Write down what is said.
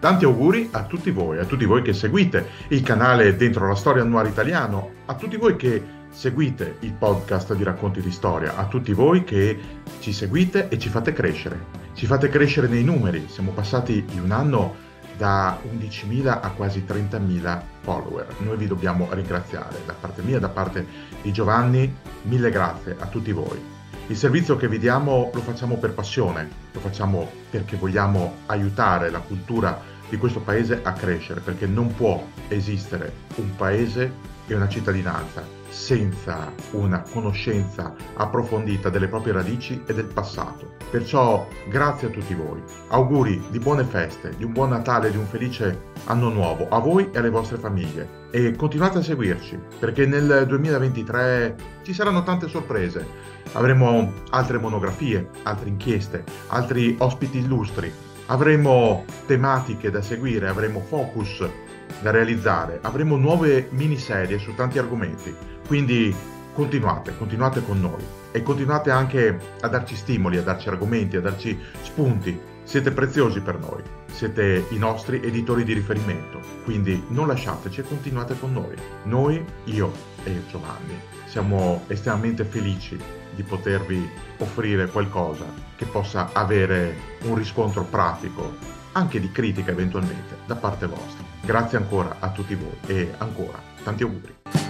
Tanti auguri a tutti voi, a tutti voi che seguite il canale Dentro la Storia Annuale Italiano, a tutti voi che seguite il podcast di Racconti di Storia, a tutti voi che ci seguite e ci fate crescere. Ci fate crescere nei numeri, siamo passati in un anno da 11.000 a quasi 30.000 follower. Noi vi dobbiamo ringraziare da parte mia, da parte di Giovanni, mille grazie a tutti voi. Il servizio che vi diamo lo facciamo per passione, lo facciamo perché vogliamo aiutare la cultura di questo paese a crescere, perché non può esistere un paese e una cittadinanza senza una conoscenza approfondita delle proprie radici e del passato. Perciò grazie a tutti voi, auguri di buone feste, di un buon Natale, di un felice anno nuovo a voi e alle vostre famiglie e continuate a seguirci perché nel 2023 ci saranno tante sorprese. Avremo altre monografie, altre inchieste, altri ospiti illustri, avremo tematiche da seguire, avremo focus da realizzare, avremo nuove miniserie su tanti argomenti. Quindi continuate, continuate con noi e continuate anche a darci stimoli, a darci argomenti, a darci spunti. Siete preziosi per noi, siete i nostri editori di riferimento, quindi non lasciateci e continuate con noi. Noi, io e Giovanni, siamo estremamente felici di potervi offrire qualcosa che possa avere un riscontro pratico, anche di critica eventualmente, da parte vostra. Grazie ancora a tutti voi e ancora tanti auguri.